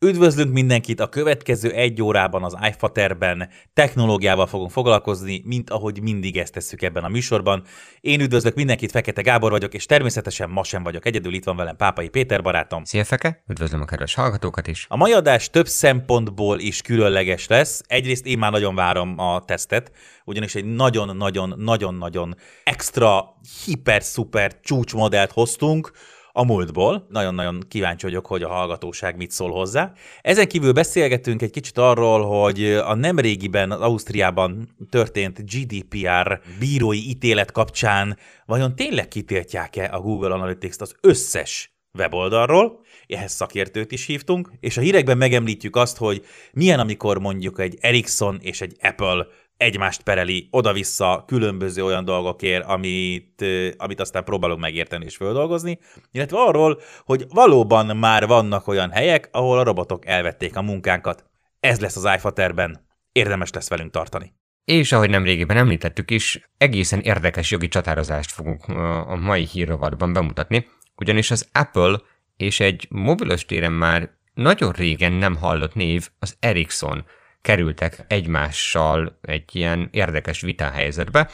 Üdvözlünk mindenkit a következő egy órában az iFaterben. Technológiával fogunk foglalkozni, mint ahogy mindig ezt tesszük ebben a műsorban. Én üdvözlök mindenkit, Fekete Gábor vagyok, és természetesen ma sem vagyok egyedül, itt van velem Pápai Péter barátom. Szia Feke, üdvözlöm a kedves hallgatókat is. A mai adás több szempontból is különleges lesz. Egyrészt én már nagyon várom a tesztet, ugyanis egy nagyon-nagyon-nagyon-nagyon extra, hiper-szuper csúcsmodellt hoztunk, a múltból. Nagyon-nagyon kíváncsi vagyok, hogy a hallgatóság mit szól hozzá. Ezen kívül beszélgetünk egy kicsit arról, hogy a nemrégiben az Ausztriában történt GDPR bírói ítélet kapcsán vajon tényleg kitiltják-e a Google Analytics-t az összes weboldalról, ehhez szakértőt is hívtunk, és a hírekben megemlítjük azt, hogy milyen, amikor mondjuk egy Ericsson és egy Apple egymást pereli oda-vissza különböző olyan dolgokért, amit, amit aztán próbálunk megérteni és földolgozni, illetve arról, hogy valóban már vannak olyan helyek, ahol a robotok elvették a munkánkat. Ez lesz az iFaterben. Érdemes lesz velünk tartani. És ahogy nem régiben említettük is, egészen érdekes jogi csatározást fogunk a mai hírrovatban bemutatni, ugyanis az Apple és egy mobilos téren már nagyon régen nem hallott név, az Ericsson kerültek egymással egy ilyen érdekes vitáhelyzetbe.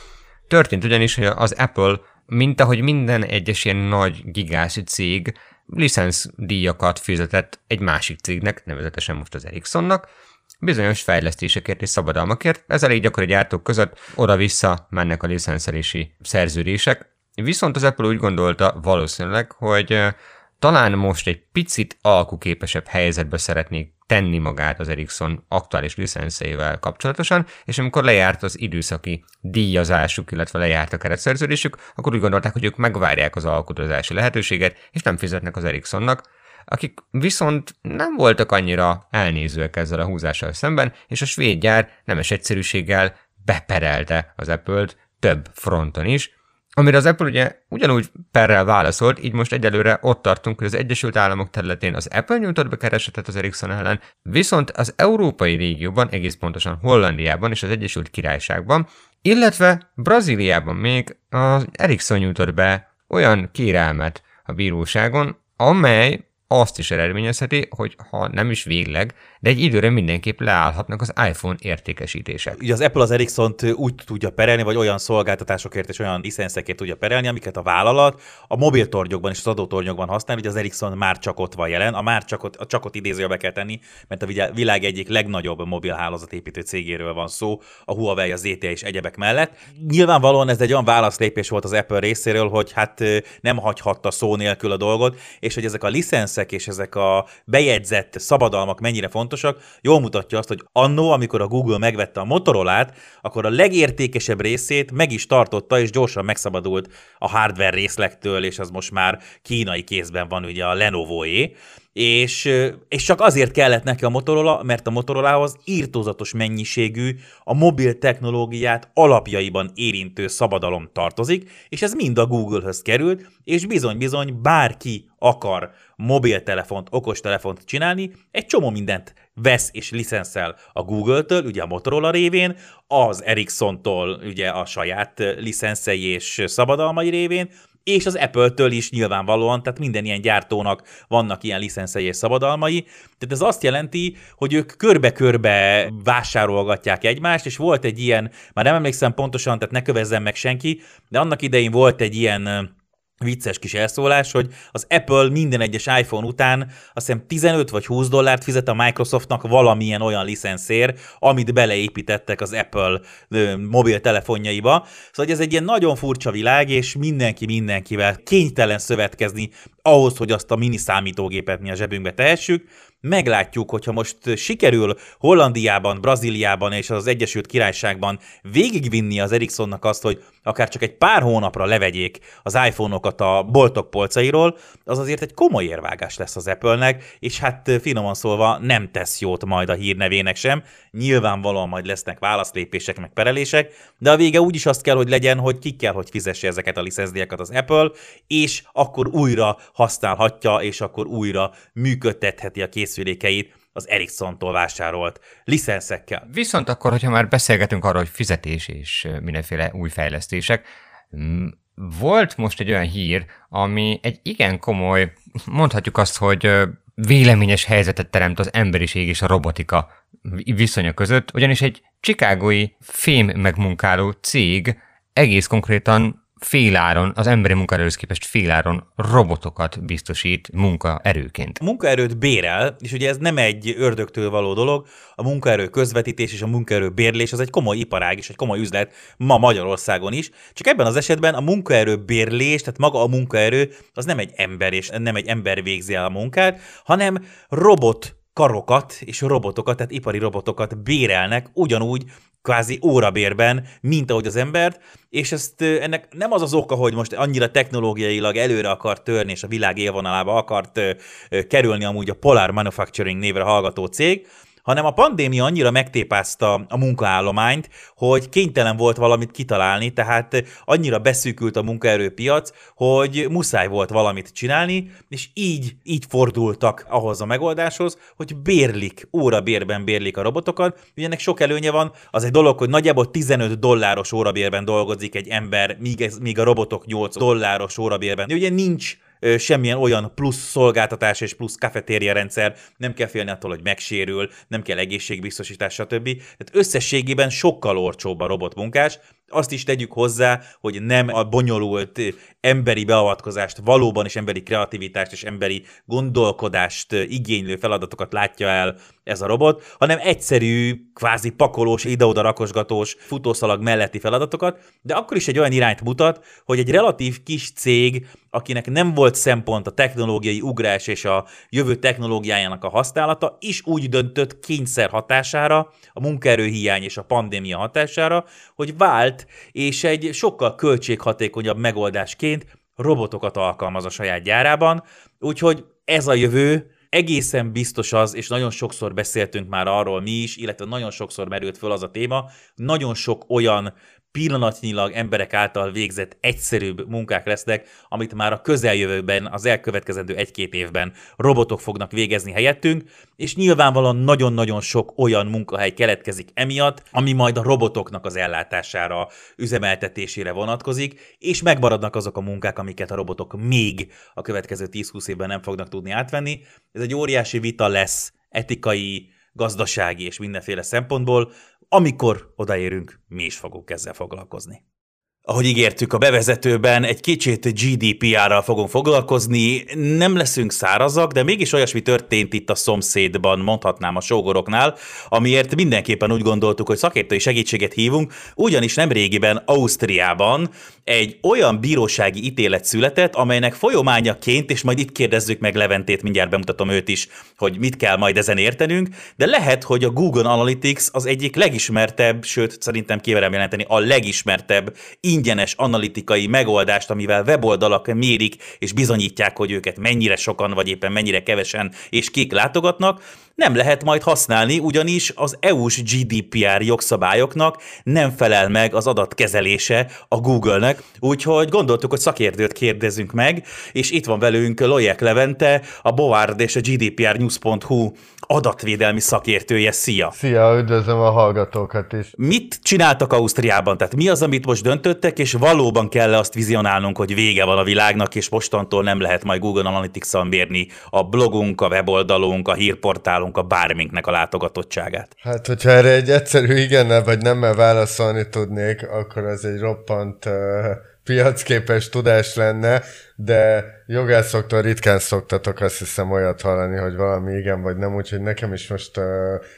Történt ugyanis, hogy az Apple, mint ahogy minden egyes ilyen nagy gigászi cég, díjakat fizetett egy másik cégnek, nevezetesen most az Ericssonnak, bizonyos fejlesztésekért és szabadalmakért. Ez elég gyakori gyártók között oda-vissza mennek a licenszelési szerződések. Viszont az Apple úgy gondolta valószínűleg, hogy talán most egy picit alkuképesebb helyzetbe szeretnék tenni magát az Ericsson aktuális licenszeivel kapcsolatosan, és amikor lejárt az időszaki díjazásuk, illetve lejárt a keretszerződésük, akkor úgy gondolták, hogy ők megvárják az alkotózási lehetőséget, és nem fizetnek az Ericssonnak, akik viszont nem voltak annyira elnézőek ezzel a húzással szemben, és a svéd gyár nemes egyszerűséggel beperelte az Apple-t több fronton is, Amire az Apple ugye ugyanúgy perrel válaszolt, így most egyelőre ott tartunk, hogy az Egyesült Államok területén az Apple nyújtott be keresetet az Ericsson ellen, viszont az európai régióban, egész pontosan Hollandiában és az Egyesült Királyságban, illetve Brazíliában még az Ericsson nyújtott be olyan kérelmet a bíróságon, amely azt is eredményezheti, hogy ha nem is végleg, de egy időre mindenképp leállhatnak az iPhone értékesítések. Ugye az Apple az ericsson úgy tudja perelni, vagy olyan szolgáltatásokért és olyan licenszekért tudja perelni, amiket a vállalat a mobiltornyokban és az adótornyokban használ, hogy az Ericsson már csak ott van jelen. A már csak ott, a csak ott idézőbe kell tenni, mert a világ egyik legnagyobb mobilhálózatépítő cégéről van szó, a Huawei, az ZTE és egyebek mellett. Nyilvánvalóan ez egy olyan válaszlépés volt az Apple részéről, hogy hát nem hagyhatta szó nélkül a dolgot, és hogy ezek a licenszek és ezek a bejegyzett szabadalmak mennyire fontos, fontosak, jól mutatja azt, hogy annó, amikor a Google megvette a Motorola-t, akkor a legértékesebb részét meg is tartotta, és gyorsan megszabadult a hardware részlektől, és az most már kínai kézben van ugye a Lenovo-é. És, és csak azért kellett neki a Motorola, mert a Motorolahoz írtózatos mennyiségű, a mobil technológiát alapjaiban érintő szabadalom tartozik, és ez mind a Google-höz került, és bizony-bizony bárki akar mobiltelefont, okostelefont csinálni, egy csomó mindent vesz és licenszel a Google-től, ugye a Motorola révén, az Ericsson-tól ugye a saját licenszei és szabadalmai révén, és az Apple-től is nyilvánvalóan, tehát minden ilyen gyártónak vannak ilyen licenszei és szabadalmai. Tehát ez azt jelenti, hogy ők körbe-körbe vásárolgatják egymást, és volt egy ilyen, már nem emlékszem pontosan, tehát ne kövezzen meg senki, de annak idején volt egy ilyen vicces kis elszólás, hogy az Apple minden egyes iPhone után azt hiszem 15 vagy 20 dollárt fizet a Microsoftnak valamilyen olyan licenszér, amit beleépítettek az Apple mobiltelefonjaiba. Szóval ez egy ilyen nagyon furcsa világ, és mindenki mindenkivel kénytelen szövetkezni ahhoz, hogy azt a mini számítógépet mi a zsebünkbe tehessük, meglátjuk, hogyha most sikerül Hollandiában, Brazíliában és az Egyesült Királyságban végigvinni az Ericssonnak azt, hogy akár csak egy pár hónapra levegyék az iPhone-okat a boltok polcairól, az azért egy komoly érvágás lesz az Apple-nek, és hát finoman szólva nem tesz jót majd a hírnevének sem. Nyilvánvalóan majd lesznek válaszlépések, meg perelések, de a vége úgyis azt kell, hogy legyen, hogy ki kell, hogy fizesse ezeket a licenszdíjakat az Apple, és akkor újra használhatja, és akkor újra működtetheti a készülékeit az Ericsson-tól vásárolt licenszekkel. Viszont akkor, hogyha már beszélgetünk arról, hogy fizetés és mindenféle új fejlesztések, volt most egy olyan hír, ami egy igen komoly, mondhatjuk azt, hogy véleményes helyzetet teremt az emberiség és a robotika viszonya között, ugyanis egy csikágói fém megmunkáló cég egész konkrétan féláron, az emberi munkaerőhöz képest féláron robotokat biztosít munkaerőként. A munkaerőt bérel, és ugye ez nem egy ördögtől való dolog, a munkaerő közvetítés és a munkaerő bérlés az egy komoly iparág és egy komoly üzlet ma Magyarországon is. Csak ebben az esetben a munkaerő bérlés, tehát maga a munkaerő, az nem egy ember, és nem egy ember végzi el a munkát, hanem robot karokat és robotokat, tehát ipari robotokat bérelnek ugyanúgy, kvázi órabérben, mint ahogy az embert, és ezt ennek nem az az oka, hogy most annyira technológiailag előre akart törni, és a világ élvonalába akart kerülni amúgy a Polar Manufacturing névre hallgató cég, hanem a pandémia annyira megtépázta a munkaállományt, hogy kénytelen volt valamit kitalálni, tehát annyira beszűkült a munkaerőpiac, hogy muszáj volt valamit csinálni, és így, így fordultak ahhoz a megoldáshoz, hogy bérlik, órabérben bérlik a robotokat. Ugye ennek sok előnye van, az egy dolog, hogy nagyjából 15 dolláros órabérben dolgozik egy ember, míg, ez, míg a robotok 8 dolláros órabérben. De ugye nincs semmilyen olyan plusz szolgáltatás és plusz kafetéria rendszer, nem kell félni attól, hogy megsérül, nem kell egészségbiztosítás, stb. Tehát összességében sokkal olcsóbb a robotmunkás, azt is tegyük hozzá, hogy nem a bonyolult emberi beavatkozást, valóban is emberi kreativitást és emberi gondolkodást igénylő feladatokat látja el ez a robot, hanem egyszerű, kvázi pakolós, ide-oda rakosgatós futószalag melletti feladatokat, de akkor is egy olyan irányt mutat, hogy egy relatív kis cég, akinek nem volt szempont a technológiai ugrás és a jövő technológiájának a használata, is úgy döntött kényszer hatására, a munkaerőhiány és a pandémia hatására, hogy vált, és egy sokkal költséghatékonyabb megoldásként robotokat alkalmaz a saját gyárában, úgyhogy ez a jövő, egészen biztos az, és nagyon sokszor beszéltünk már arról mi is, illetve nagyon sokszor merült föl az a téma, nagyon sok olyan pillanatnyilag emberek által végzett egyszerűbb munkák lesznek, amit már a közeljövőben, az elkövetkezendő egy-két évben robotok fognak végezni helyettünk, és nyilvánvalóan nagyon-nagyon sok olyan munkahely keletkezik emiatt, ami majd a robotoknak az ellátására, üzemeltetésére vonatkozik, és megmaradnak azok a munkák, amiket a robotok még a következő 10-20 évben nem fognak tudni átvenni. Ez egy óriási vita lesz etikai, gazdasági és mindenféle szempontból, amikor odaérünk, mi is fogunk ezzel foglalkozni. Ahogy ígértük a bevezetőben, egy kicsit GDPR-ral fogunk foglalkozni, nem leszünk szárazak, de mégis olyasmi történt itt a szomszédban, mondhatnám a sógoroknál, amiért mindenképpen úgy gondoltuk, hogy szakértői segítséget hívunk, ugyanis nem régiben Ausztriában egy olyan bírósági ítélet született, amelynek folyamányaként, és majd itt kérdezzük meg Leventét, mindjárt bemutatom őt is, hogy mit kell majd ezen értenünk, de lehet, hogy a Google Analytics az egyik legismertebb, sőt szerintem kiverem jelenteni a legismertebb ingyenes analitikai megoldást, amivel weboldalak mérik és bizonyítják, hogy őket mennyire sokan vagy éppen mennyire kevesen és kik látogatnak, nem lehet majd használni, ugyanis az EU-s GDPR jogszabályoknak nem felel meg az adatkezelése a Google-nek, úgyhogy gondoltuk, hogy szakértőt kérdezünk meg, és itt van velünk Lojek Levente, a Board és a GDPR News.hu adatvédelmi szakértője. Szia! Szia, üdvözlöm a hallgatókat is. Mit csináltak Ausztriában? Tehát mi az, amit most döntöttek, és valóban kell azt vizionálnunk, hogy vége van a világnak, és mostantól nem lehet majd Google Analytics-on mérni a blogunk, a weboldalunk, a hírportálunk, a bárminknek a látogatottságát? Hát, hogyha erre egy egyszerű igennel vagy nemmel válaszolni tudnék, akkor az egy roppant uh piacképes tudás lenne, de jogászoktól ritkán szoktatok azt hiszem olyat hallani, hogy valami igen vagy nem, úgyhogy nekem is most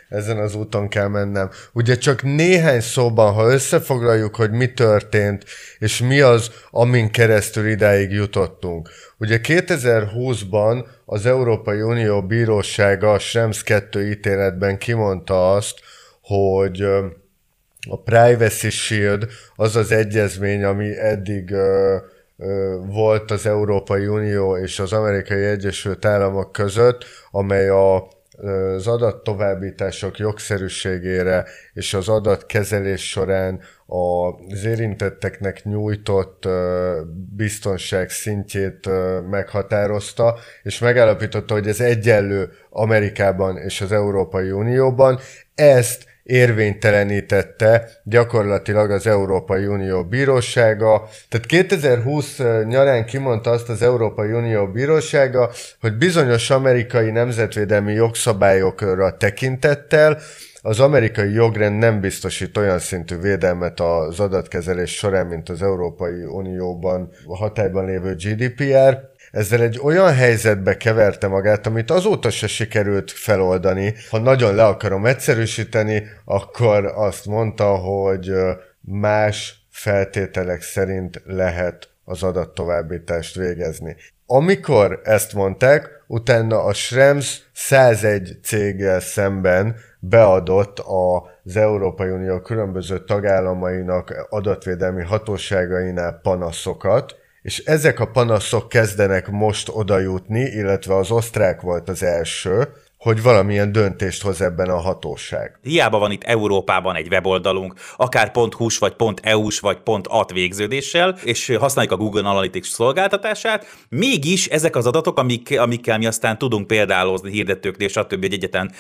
ezen az úton kell mennem. Ugye csak néhány szóban, ha összefoglaljuk, hogy mi történt, és mi az, amin keresztül idáig jutottunk. Ugye 2020-ban az Európai Unió Bírósága a Schrems 2 ítéletben kimondta azt, hogy a Privacy Shield az az egyezmény, ami eddig ö, ö, volt az Európai Unió és az Amerikai Egyesült Államok között, amely a az adattovábbítások jogszerűségére és az adatkezelés során az érintetteknek nyújtott biztonság szintjét meghatározta, és megállapította, hogy ez egyenlő Amerikában és az Európai Unióban. Ezt érvénytelenítette gyakorlatilag az Európai Unió bírósága. Tehát 2020 nyarán kimondta azt az Európai Unió bírósága, hogy bizonyos amerikai nemzetvédelmi jogszabályokra tekintettel az amerikai jogrend nem biztosít olyan szintű védelmet az adatkezelés során, mint az Európai Unióban hatályban lévő GDPR, ezzel egy olyan helyzetbe keverte magát, amit azóta se sikerült feloldani. Ha nagyon le akarom egyszerűsíteni, akkor azt mondta, hogy más feltételek szerint lehet az adattovábbítást végezni. Amikor ezt mondták, utána a Schrems 101 céggel szemben beadott az Európai Unió különböző tagállamainak adatvédelmi hatóságainál panaszokat, és ezek a panaszok kezdenek most oda jutni, illetve az osztrák volt az első, hogy valamilyen döntést hoz ebben a hatóság. Hiába van itt Európában egy weboldalunk, akár .hu-s, vagy .eu-s, vagy .at végződéssel, és használjuk a Google Analytics szolgáltatását, mégis ezek az adatok, amik, amikkel mi aztán tudunk példálozni hirdetőknél, stb. egy egyetlen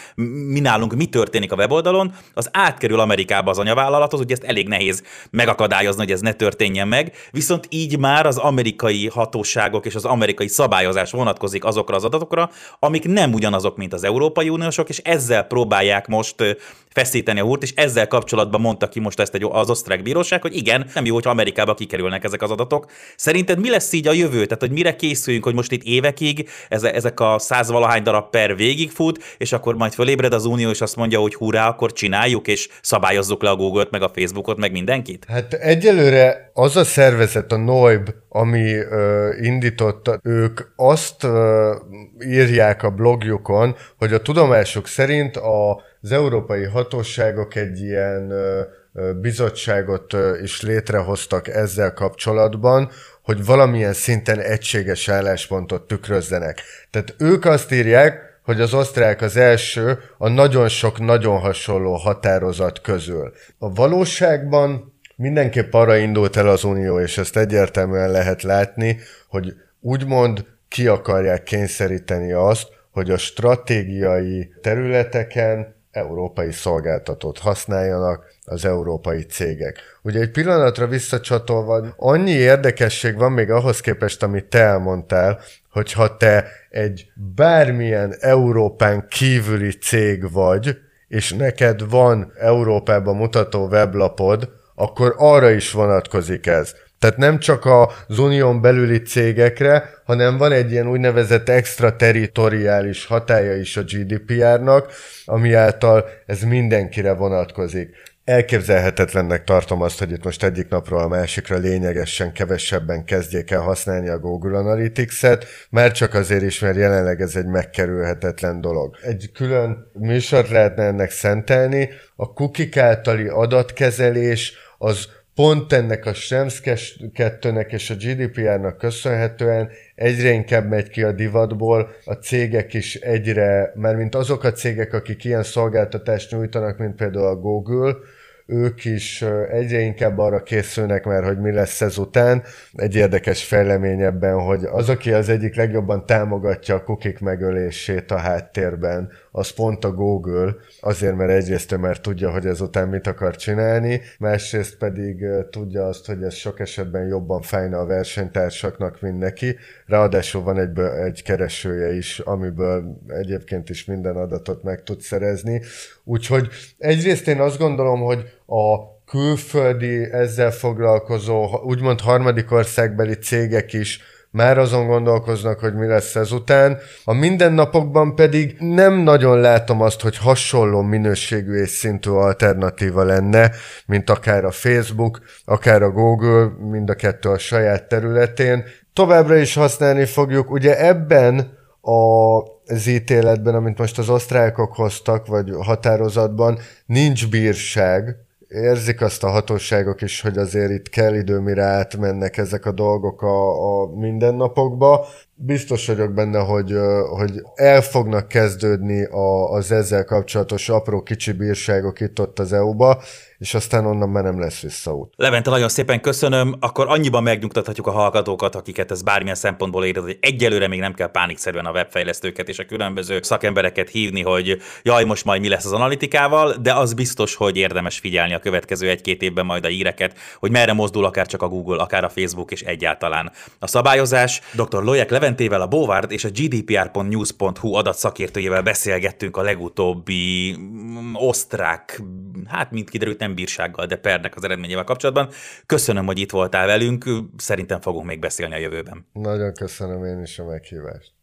mi nálunk mi történik a weboldalon, az átkerül Amerikába az anyavállalathoz, ugye ezt elég nehéz megakadályozni, hogy ez ne történjen meg, viszont így már az amerikai hatóságok és az amerikai szabályozás vonatkozik azokra az adatokra, amik nem ugyanazok, mint az Európai Uniósok, és ezzel próbálják most feszíteni a húrt, és ezzel kapcsolatban mondta ki most ezt egy, az osztrák bíróság, hogy igen, nem jó, hogyha Amerikába kikerülnek ezek az adatok. Szerinted mi lesz így a jövő? Tehát, hogy mire készüljünk, hogy most itt évekig ezek a százvalahány darab per végigfut, és akkor majd fölébred az Unió, és azt mondja, hogy hurrá, akkor csináljuk, és szabályozzuk le a Google-t, meg a Facebookot, meg mindenkit? Hát egyelőre az a szervezet, a NOIB, ami ö, indította, ők azt ö, írják a blogjukon, hogy a tudomásuk szerint a az európai hatóságok egy ilyen bizottságot is létrehoztak ezzel kapcsolatban, hogy valamilyen szinten egységes álláspontot tükrözzenek. Tehát ők azt írják, hogy az osztrák az első a nagyon sok, nagyon hasonló határozat közül. A valóságban mindenképp arra indult el az Unió, és ezt egyértelműen lehet látni, hogy úgymond ki akarják kényszeríteni azt, hogy a stratégiai területeken európai szolgáltatót használjanak az európai cégek. Ugye egy pillanatra visszacsatolva, annyi érdekesség van még ahhoz képest, amit te elmondtál, hogyha te egy bármilyen Európán kívüli cég vagy, és neked van Európában mutató weblapod, akkor arra is vonatkozik ez. Tehát nem csak az unión belüli cégekre, hanem van egy ilyen úgynevezett extraterritoriális hatája is a GDPR-nak, ami által ez mindenkire vonatkozik. Elképzelhetetlennek tartom azt, hogy itt most egyik napról a másikra lényegesen kevesebben kezdjék el használni a Google Analytics-et, már csak azért is, mert jelenleg ez egy megkerülhetetlen dolog. Egy külön műsort lehetne ennek szentelni, a kukik általi adatkezelés az pont ennek a Schrems 2-nek és a GDPR-nak köszönhetően egyre inkább megy ki a divatból, a cégek is egyre, mert mint azok a cégek, akik ilyen szolgáltatást nyújtanak, mint például a Google, ők is egyre inkább arra készülnek mert hogy mi lesz ezután. Egy érdekes fejlemény ebben, hogy az, aki az egyik legjobban támogatja a kukik megölését a háttérben, az pont a Google, azért, mert egyrészt mert tudja, hogy ezután mit akar csinálni, másrészt pedig tudja azt, hogy ez sok esetben jobban fájna a versenytársaknak, mint neki. Ráadásul van egy, egy keresője is, amiből egyébként is minden adatot meg tud szerezni. Úgyhogy egyrészt én azt gondolom, hogy a külföldi ezzel foglalkozó, úgymond harmadik országbeli cégek is már azon gondolkoznak, hogy mi lesz ezután. A mindennapokban pedig nem nagyon látom azt, hogy hasonló minőségű és szintű alternatíva lenne, mint akár a Facebook, akár a Google, mind a kettő a saját területén. Továbbra is használni fogjuk. Ugye ebben a az ítéletben, amit most az osztrákok hoztak, vagy határozatban, nincs bírság, érzik azt a hatóságok is, hogy azért itt kell idő, mire átmennek ezek a dolgok a, a mindennapokba. Biztos vagyok benne, hogy, hogy el fognak kezdődni a, az ezzel kapcsolatos apró kicsi bírságok itt-ott az EU-ba, és aztán onnan már nem lesz visszaút. Levente, nagyon szépen köszönöm. Akkor annyiban megnyugtathatjuk a hallgatókat, akiket ez bármilyen szempontból érez, hogy egyelőre még nem kell pánikszerűen a webfejlesztőket és a különböző szakembereket hívni, hogy jaj, most majd mi lesz az analitikával, de az biztos, hogy érdemes figyelni a következő egy-két évben majd a híreket, hogy merre mozdul akár csak a Google, akár a Facebook és egyáltalán a szabályozás. Dr. Lojek Leventével a Bovard és a gdpr.news.hu adat szakértőjével beszélgettünk a legutóbbi mm, osztrák, hát mint kiderült, nem bírsággal, de pernek az eredményével kapcsolatban. Köszönöm, hogy itt voltál velünk, szerintem fogunk még beszélni a jövőben. Nagyon köszönöm én is a meghívást.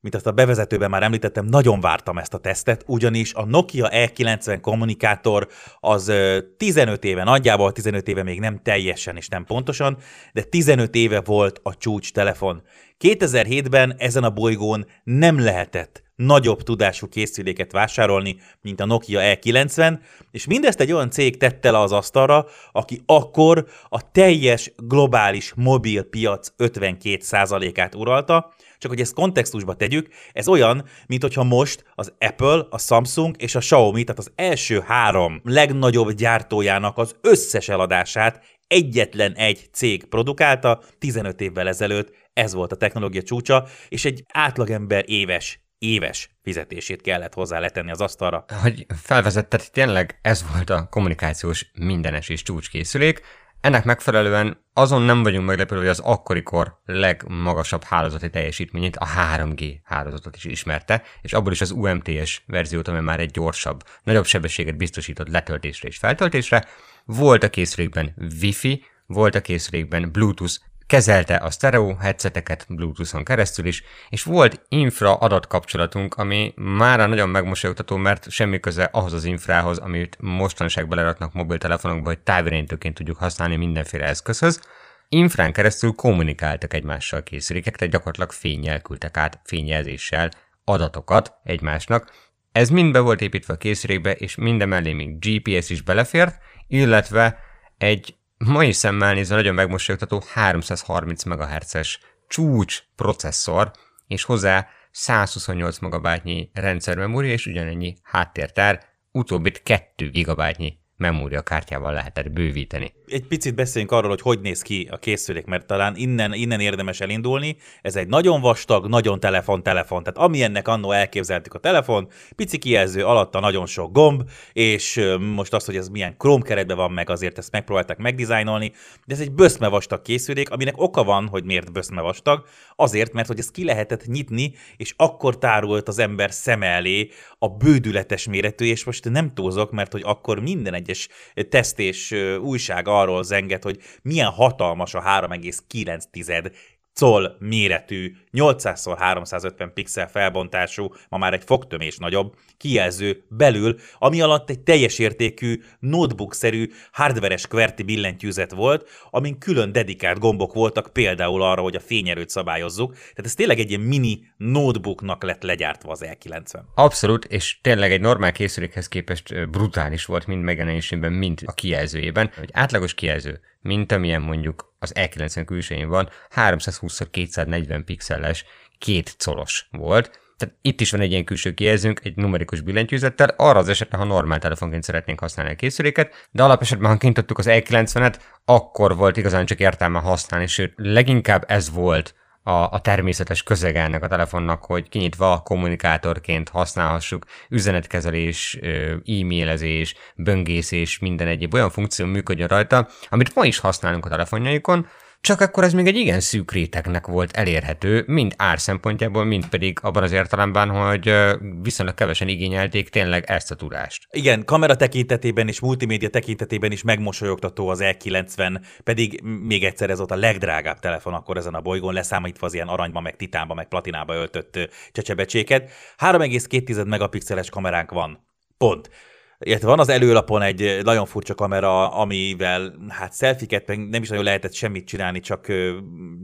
Mint azt a bevezetőben már említettem, nagyon vártam ezt a tesztet, ugyanis a Nokia E90 kommunikátor az 15 éve, nagyjából 15 éve még nem teljesen és nem pontosan, de 15 éve volt a csúcs telefon. 2007-ben ezen a bolygón nem lehetett nagyobb tudású készüléket vásárolni, mint a Nokia E90, és mindezt egy olyan cég tette le az asztalra, aki akkor a teljes globális mobil piac 52%-át uralta, csak hogy ezt kontextusba tegyük, ez olyan, mint hogyha most az Apple, a Samsung és a Xiaomi, tehát az első három legnagyobb gyártójának az összes eladását egyetlen egy cég produkálta 15 évvel ezelőtt, ez volt a technológia csúcsa, és egy átlagember éves éves fizetését kellett hozzá letenni az asztalra. Hogy felvezetted, tényleg ez volt a kommunikációs mindenes és csúcskészülék. Ennek megfelelően azon nem vagyunk meglepődve, hogy az akkorikor legmagasabb hálózati teljesítményét, a 3G hálózatot is ismerte, és abból is az UMTS verziót, ami már egy gyorsabb, nagyobb sebességet biztosított letöltésre és feltöltésre. Volt a készülékben Wi-Fi, volt a készülékben Bluetooth kezelte a stereo headseteket Bluetooth-on keresztül is, és volt infra adatkapcsolatunk, ami már nagyon megmosolyogtató, mert semmi köze ahhoz az infrához, amit mostanság beleraknak mobiltelefonokba, hogy távirányítóként tudjuk használni mindenféle eszközhöz. Infrán keresztül kommunikáltak egymással készülékek, tehát gyakorlatilag fényjel küldtek át, fényjelzéssel adatokat egymásnak. Ez mind be volt építve a készülékbe, és minden mellé még GPS is belefért, illetve egy mai szemmel nézve nagyon megmosolyogtató 330 MHz-es csúcs processzor, és hozzá 128 MB-nyi rendszermemória és ugyanennyi háttértár, utóbbit 2 GB-nyi memóriakártyával lehetett bővíteni. Egy picit beszéljünk arról, hogy hogy néz ki a készülék, mert talán innen, innen érdemes elindulni. Ez egy nagyon vastag, nagyon telefon-telefon. Tehát ami ennek annó elképzeltük a telefon, pici kijelző alatta nagyon sok gomb, és most az, hogy ez milyen Chrome keretben van meg, azért ezt megpróbálták megdizájnolni, de ez egy böszme vastag készülék, aminek oka van, hogy miért böszme vastag, azért, mert hogy ezt ki lehetett nyitni, és akkor tárult az ember szeme elé a bődületes méretű, és most nem túlzok, mert hogy akkor minden egyes teszt és újság arról zenget, hogy milyen hatalmas a 3,9 Zoll méretű, 800x350 pixel felbontású, ma már egy fogtömés nagyobb, kijelző belül, ami alatt egy teljes értékű, notebook-szerű, hardveres QWERTY billentyűzet volt, amin külön dedikált gombok voltak például arra, hogy a fényerőt szabályozzuk. Tehát ez tényleg egy ilyen mini notebooknak lett legyártva az E90. Abszolút, és tényleg egy normál készülékhez képest brutális volt mind megjelenésében, mind a kijelzőjében. Egy átlagos kijelző mint amilyen mondjuk az E90 külsején van, 320x240 pixeles, két colos volt, tehát itt is van egy ilyen külső kijelzőnk, egy numerikus billentyűzettel, arra az esetre, ha normál telefonként szeretnénk használni a készüléket, de alapesetben, ha kintottuk az E90-et, akkor volt igazán csak értelme használni, sőt, leginkább ez volt a, a természetes közeg ennek a telefonnak, hogy kinyitva kommunikátorként használhassuk, üzenetkezelés, e-mailezés, böngészés, minden egyéb olyan funkció működjön rajta, amit ma is használunk a telefonjaikon, csak akkor ez még egy igen szűk rétegnek volt elérhető, mind ár szempontjából, mind pedig abban az értelemben, hogy viszonylag kevesen igényelték tényleg ezt a tudást. Igen, kamera tekintetében és multimédia tekintetében is megmosolyogtató az E90, pedig még egyszer ez volt a legdrágább telefon akkor ezen a bolygón, leszámítva az ilyen aranyba, meg titánba, meg platinába öltött csecsebecséket. 3,2 megapixeles kameránk van. Pont illetve van az előlapon egy nagyon furcsa kamera, amivel hát szelfiket nem is nagyon lehetett semmit csinálni, csak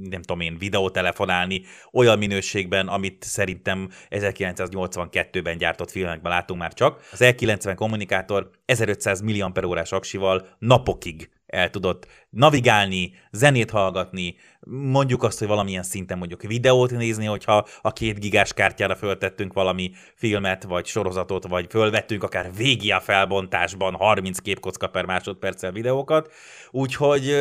nem tudom én, videótelefonálni olyan minőségben, amit szerintem 1982-ben gyártott filmekben látunk már csak. Az E90 kommunikátor 1500 mAh aksival napokig el tudott navigálni, zenét hallgatni, mondjuk azt, hogy valamilyen szinten mondjuk videót nézni, hogyha a két gigás kártyára föltettünk valami filmet, vagy sorozatot, vagy fölvettünk akár végia felbontásban 30 képkocka per másodperccel videókat. Úgyhogy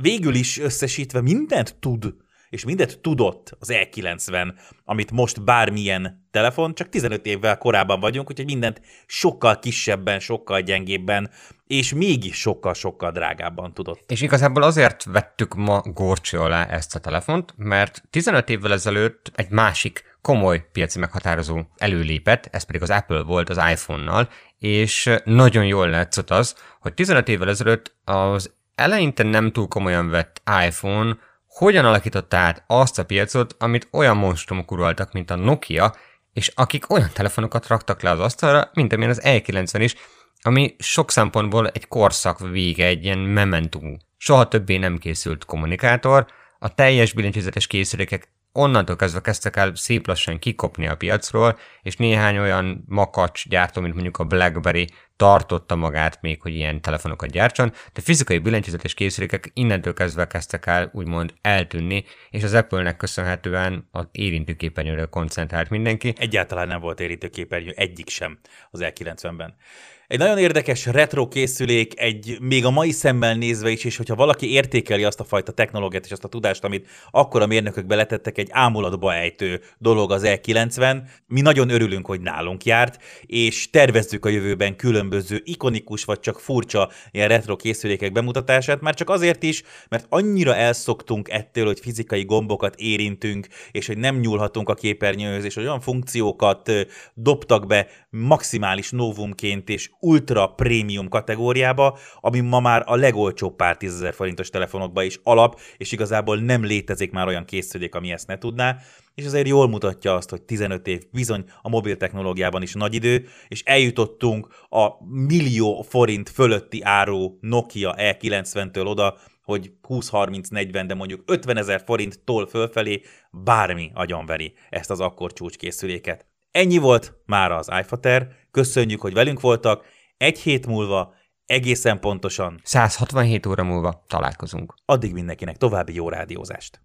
végül is összesítve mindent tud és mindent tudott az E90, amit most bármilyen telefon, csak 15 évvel korábban vagyunk, úgyhogy mindent sokkal kisebben, sokkal gyengébben, és mégis sokkal-sokkal drágábban tudott. És igazából azért vettük ma górcső alá ezt a telefont, mert 15 évvel ezelőtt egy másik komoly piaci meghatározó előlépett, ez pedig az Apple volt az iPhone-nal, és nagyon jól látszott az, hogy 15 évvel ezelőtt az eleinte nem túl komolyan vett iPhone hogyan alakította át azt a piacot, amit olyan monstrumok uraltak, mint a Nokia, és akik olyan telefonokat raktak le az asztalra, mint amilyen az E90 is, ami sok szempontból egy korszak vége, egy ilyen mementum. Soha többé nem készült kommunikátor, a teljes billentyűzetes készülékek onnantól kezdve kezdtek el szép lassan kikopni a piacról, és néhány olyan makacs gyártó, mint mondjuk a BlackBerry tartotta magát még, hogy ilyen telefonokat gyártson, de fizikai billentyűzetes készülékek innentől kezdve kezdtek el úgymond eltűnni, és az Apple-nek köszönhetően az érintőképernyőre koncentrált mindenki. Egyáltalán nem volt érintőképernyő, egyik sem az E90-ben. Egy nagyon érdekes retro készülék, egy még a mai szemmel nézve is, és hogyha valaki értékeli azt a fajta technológiát és azt a tudást, amit akkor a mérnökök beletettek, egy ámulatba ejtő dolog az E90. Mi nagyon örülünk, hogy nálunk járt, és tervezzük a jövőben különböző ikonikus vagy csak furcsa ilyen retro készülékek bemutatását, már csak azért is, mert annyira elszoktunk ettől, hogy fizikai gombokat érintünk, és hogy nem nyúlhatunk a képernyőhöz, és olyan funkciókat dobtak be maximális novumként, és ultra prémium kategóriába, ami ma már a legolcsóbb pár tízezer forintos telefonokba is alap, és igazából nem létezik már olyan készülék, ami ezt ne tudná, és azért jól mutatja azt, hogy 15 év bizony a mobil technológiában is nagy idő, és eljutottunk a millió forint fölötti áru Nokia E90-től oda, hogy 20-30-40, de mondjuk 50 ezer forinttól fölfelé bármi agyonveri ezt az akkor csúcskészüléket. Ennyi volt már az iFater, köszönjük, hogy velünk voltak, egy hét múlva egészen pontosan 167 óra múlva találkozunk. Addig mindenkinek további jó rádiózást!